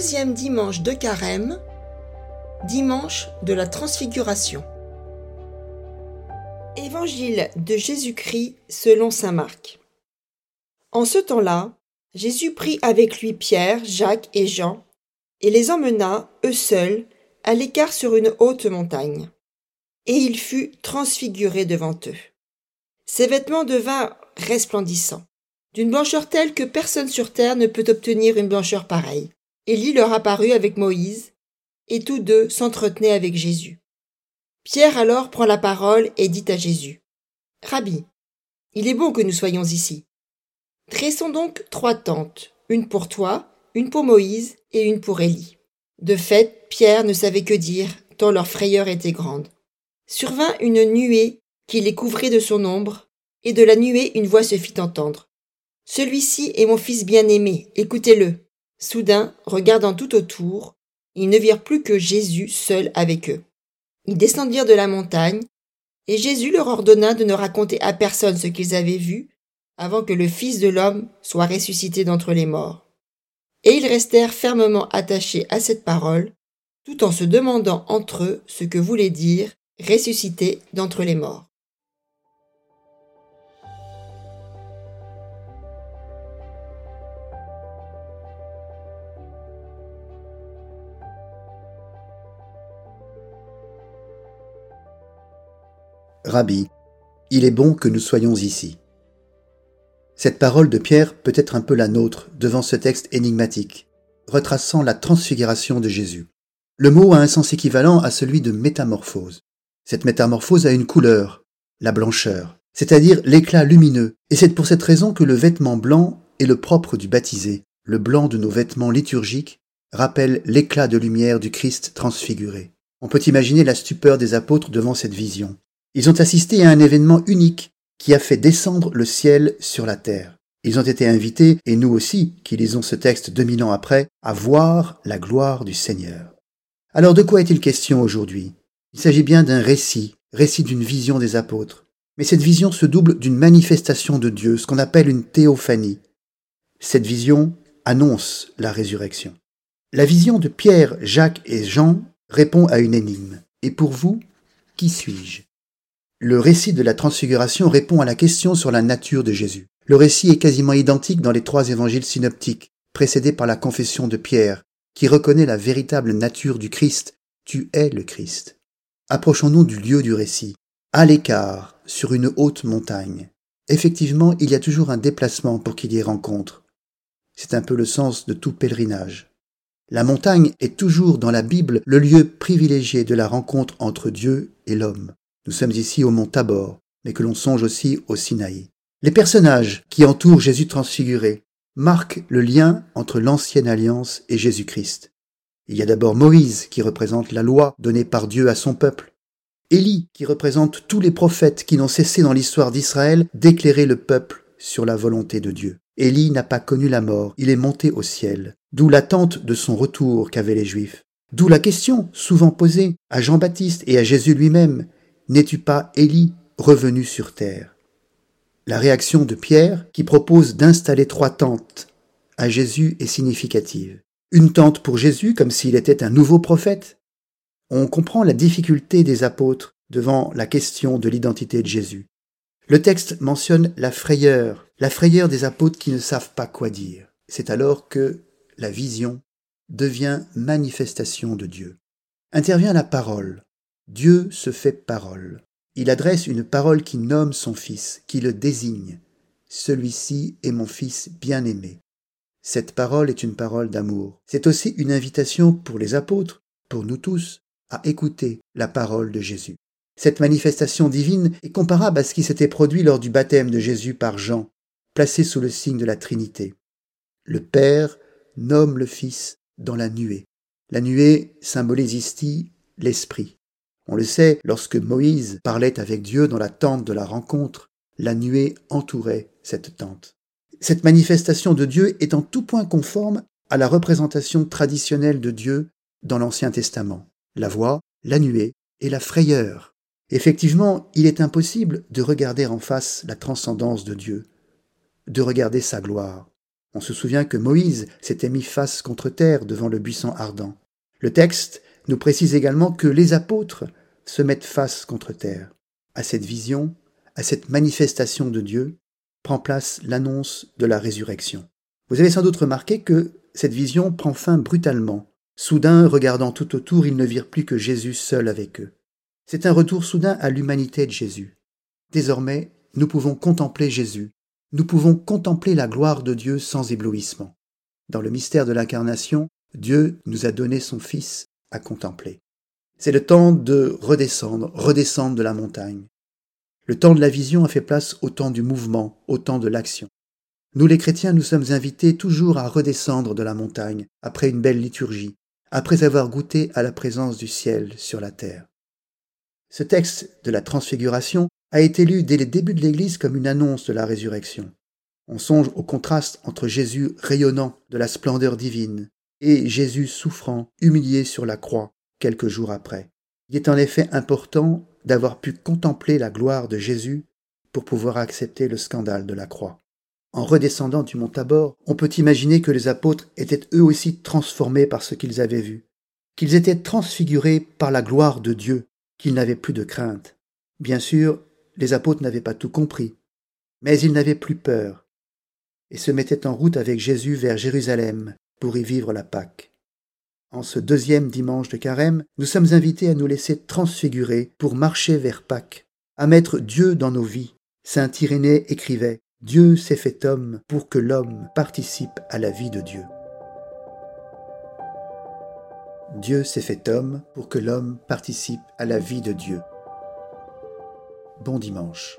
Deuxième dimanche de carême, dimanche de la transfiguration. Évangile de Jésus-Christ selon Saint Marc. En ce temps-là, Jésus prit avec lui Pierre, Jacques et Jean, et les emmena, eux seuls, à l'écart sur une haute montagne. Et il fut transfiguré devant eux. Ses vêtements devinrent resplendissants, d'une blancheur telle que personne sur terre ne peut obtenir une blancheur pareille. Élie leur apparut avec Moïse, et tous deux s'entretenaient avec Jésus. Pierre alors prend la parole et dit à Jésus. Rabbi, il est bon que nous soyons ici. Dressons donc trois tentes, une pour toi, une pour Moïse et une pour Élie. De fait, Pierre ne savait que dire, tant leur frayeur était grande. Survint une nuée qui les couvrit de son ombre, et de la nuée une voix se fit entendre. Celui-ci est mon fils bien-aimé, écoutez-le. Soudain, regardant tout autour, ils ne virent plus que Jésus seul avec eux. Ils descendirent de la montagne, et Jésus leur ordonna de ne raconter à personne ce qu'ils avaient vu, avant que le Fils de l'homme soit ressuscité d'entre les morts. Et ils restèrent fermement attachés à cette parole, tout en se demandant entre eux ce que voulait dire ressuscité d'entre les morts. Rabbi, il est bon que nous soyons ici. Cette parole de Pierre peut être un peu la nôtre devant ce texte énigmatique, retraçant la transfiguration de Jésus. Le mot a un sens équivalent à celui de métamorphose. Cette métamorphose a une couleur, la blancheur, c'est-à-dire l'éclat lumineux, et c'est pour cette raison que le vêtement blanc est le propre du baptisé. Le blanc de nos vêtements liturgiques rappelle l'éclat de lumière du Christ transfiguré. On peut imaginer la stupeur des apôtres devant cette vision. Ils ont assisté à un événement unique qui a fait descendre le ciel sur la terre. Ils ont été invités, et nous aussi, qui lisons ce texte deux mille ans après, à voir la gloire du Seigneur. Alors de quoi est-il question aujourd'hui? Il s'agit bien d'un récit, récit d'une vision des apôtres. Mais cette vision se double d'une manifestation de Dieu, ce qu'on appelle une théophanie. Cette vision annonce la résurrection. La vision de Pierre, Jacques et Jean répond à une énigme. Et pour vous, qui suis-je? Le récit de la transfiguration répond à la question sur la nature de Jésus. Le récit est quasiment identique dans les trois évangiles synoptiques, précédés par la confession de Pierre, qui reconnaît la véritable nature du Christ. Tu es le Christ. Approchons-nous du lieu du récit, à l'écart, sur une haute montagne. Effectivement, il y a toujours un déplacement pour qu'il y ait rencontre. C'est un peu le sens de tout pèlerinage. La montagne est toujours dans la Bible le lieu privilégié de la rencontre entre Dieu et l'homme. Nous sommes ici au mont Tabor, mais que l'on songe aussi au Sinaï. Les personnages qui entourent Jésus transfiguré marquent le lien entre l'ancienne alliance et Jésus-Christ. Il y a d'abord Moïse qui représente la loi donnée par Dieu à son peuple. Élie qui représente tous les prophètes qui n'ont cessé dans l'histoire d'Israël d'éclairer le peuple sur la volonté de Dieu. Élie n'a pas connu la mort, il est monté au ciel, d'où l'attente de son retour qu'avaient les Juifs. D'où la question, souvent posée à Jean-Baptiste et à Jésus lui-même, N'es-tu pas Élie revenu sur terre? La réaction de Pierre, qui propose d'installer trois tentes à Jésus, est significative. Une tente pour Jésus, comme s'il était un nouveau prophète? On comprend la difficulté des apôtres devant la question de l'identité de Jésus. Le texte mentionne la frayeur, la frayeur des apôtres qui ne savent pas quoi dire. C'est alors que la vision devient manifestation de Dieu. Intervient la parole, Dieu se fait parole. Il adresse une parole qui nomme son Fils, qui le désigne. Celui-ci est mon Fils bien-aimé. Cette parole est une parole d'amour. C'est aussi une invitation pour les apôtres, pour nous tous, à écouter la parole de Jésus. Cette manifestation divine est comparable à ce qui s'était produit lors du baptême de Jésus par Jean, placé sous le signe de la Trinité. Le Père nomme le Fils dans la nuée. La nuée symbolise ici l'Esprit. On le sait, lorsque Moïse parlait avec Dieu dans la tente de la rencontre, la nuée entourait cette tente. Cette manifestation de Dieu est en tout point conforme à la représentation traditionnelle de Dieu dans l'Ancien Testament. La voix, la nuée et la frayeur. Effectivement, il est impossible de regarder en face la transcendance de Dieu, de regarder sa gloire. On se souvient que Moïse s'était mis face contre terre devant le buisson ardent. Le texte nous précise également que les apôtres se mettent face contre terre. À cette vision, à cette manifestation de Dieu, prend place l'annonce de la résurrection. Vous avez sans doute remarqué que cette vision prend fin brutalement. Soudain, regardant tout autour, ils ne virent plus que Jésus seul avec eux. C'est un retour soudain à l'humanité de Jésus. Désormais, nous pouvons contempler Jésus. Nous pouvons contempler la gloire de Dieu sans éblouissement. Dans le mystère de l'incarnation, Dieu nous a donné son Fils à contempler. C'est le temps de redescendre, redescendre de la montagne. Le temps de la vision a fait place au temps du mouvement, au temps de l'action. Nous les chrétiens, nous sommes invités toujours à redescendre de la montagne, après une belle liturgie, après avoir goûté à la présence du ciel sur la terre. Ce texte de la transfiguration a été lu dès les débuts de l'Église comme une annonce de la résurrection. On songe au contraste entre Jésus rayonnant de la splendeur divine et Jésus souffrant, humilié sur la croix, quelques jours après. Il est en effet important d'avoir pu contempler la gloire de Jésus pour pouvoir accepter le scandale de la croix. En redescendant du mont Tabor, on peut imaginer que les apôtres étaient eux aussi transformés par ce qu'ils avaient vu, qu'ils étaient transfigurés par la gloire de Dieu, qu'ils n'avaient plus de crainte. Bien sûr, les apôtres n'avaient pas tout compris, mais ils n'avaient plus peur, et se mettaient en route avec Jésus vers Jérusalem pour y vivre la Pâque. En ce deuxième dimanche de carême, nous sommes invités à nous laisser transfigurer pour marcher vers Pâques, à mettre Dieu dans nos vies. Saint Irénée écrivait Dieu s'est fait homme pour que l'homme participe à la vie de Dieu. Dieu s'est fait homme pour que l'homme participe à la vie de Dieu. Bon dimanche.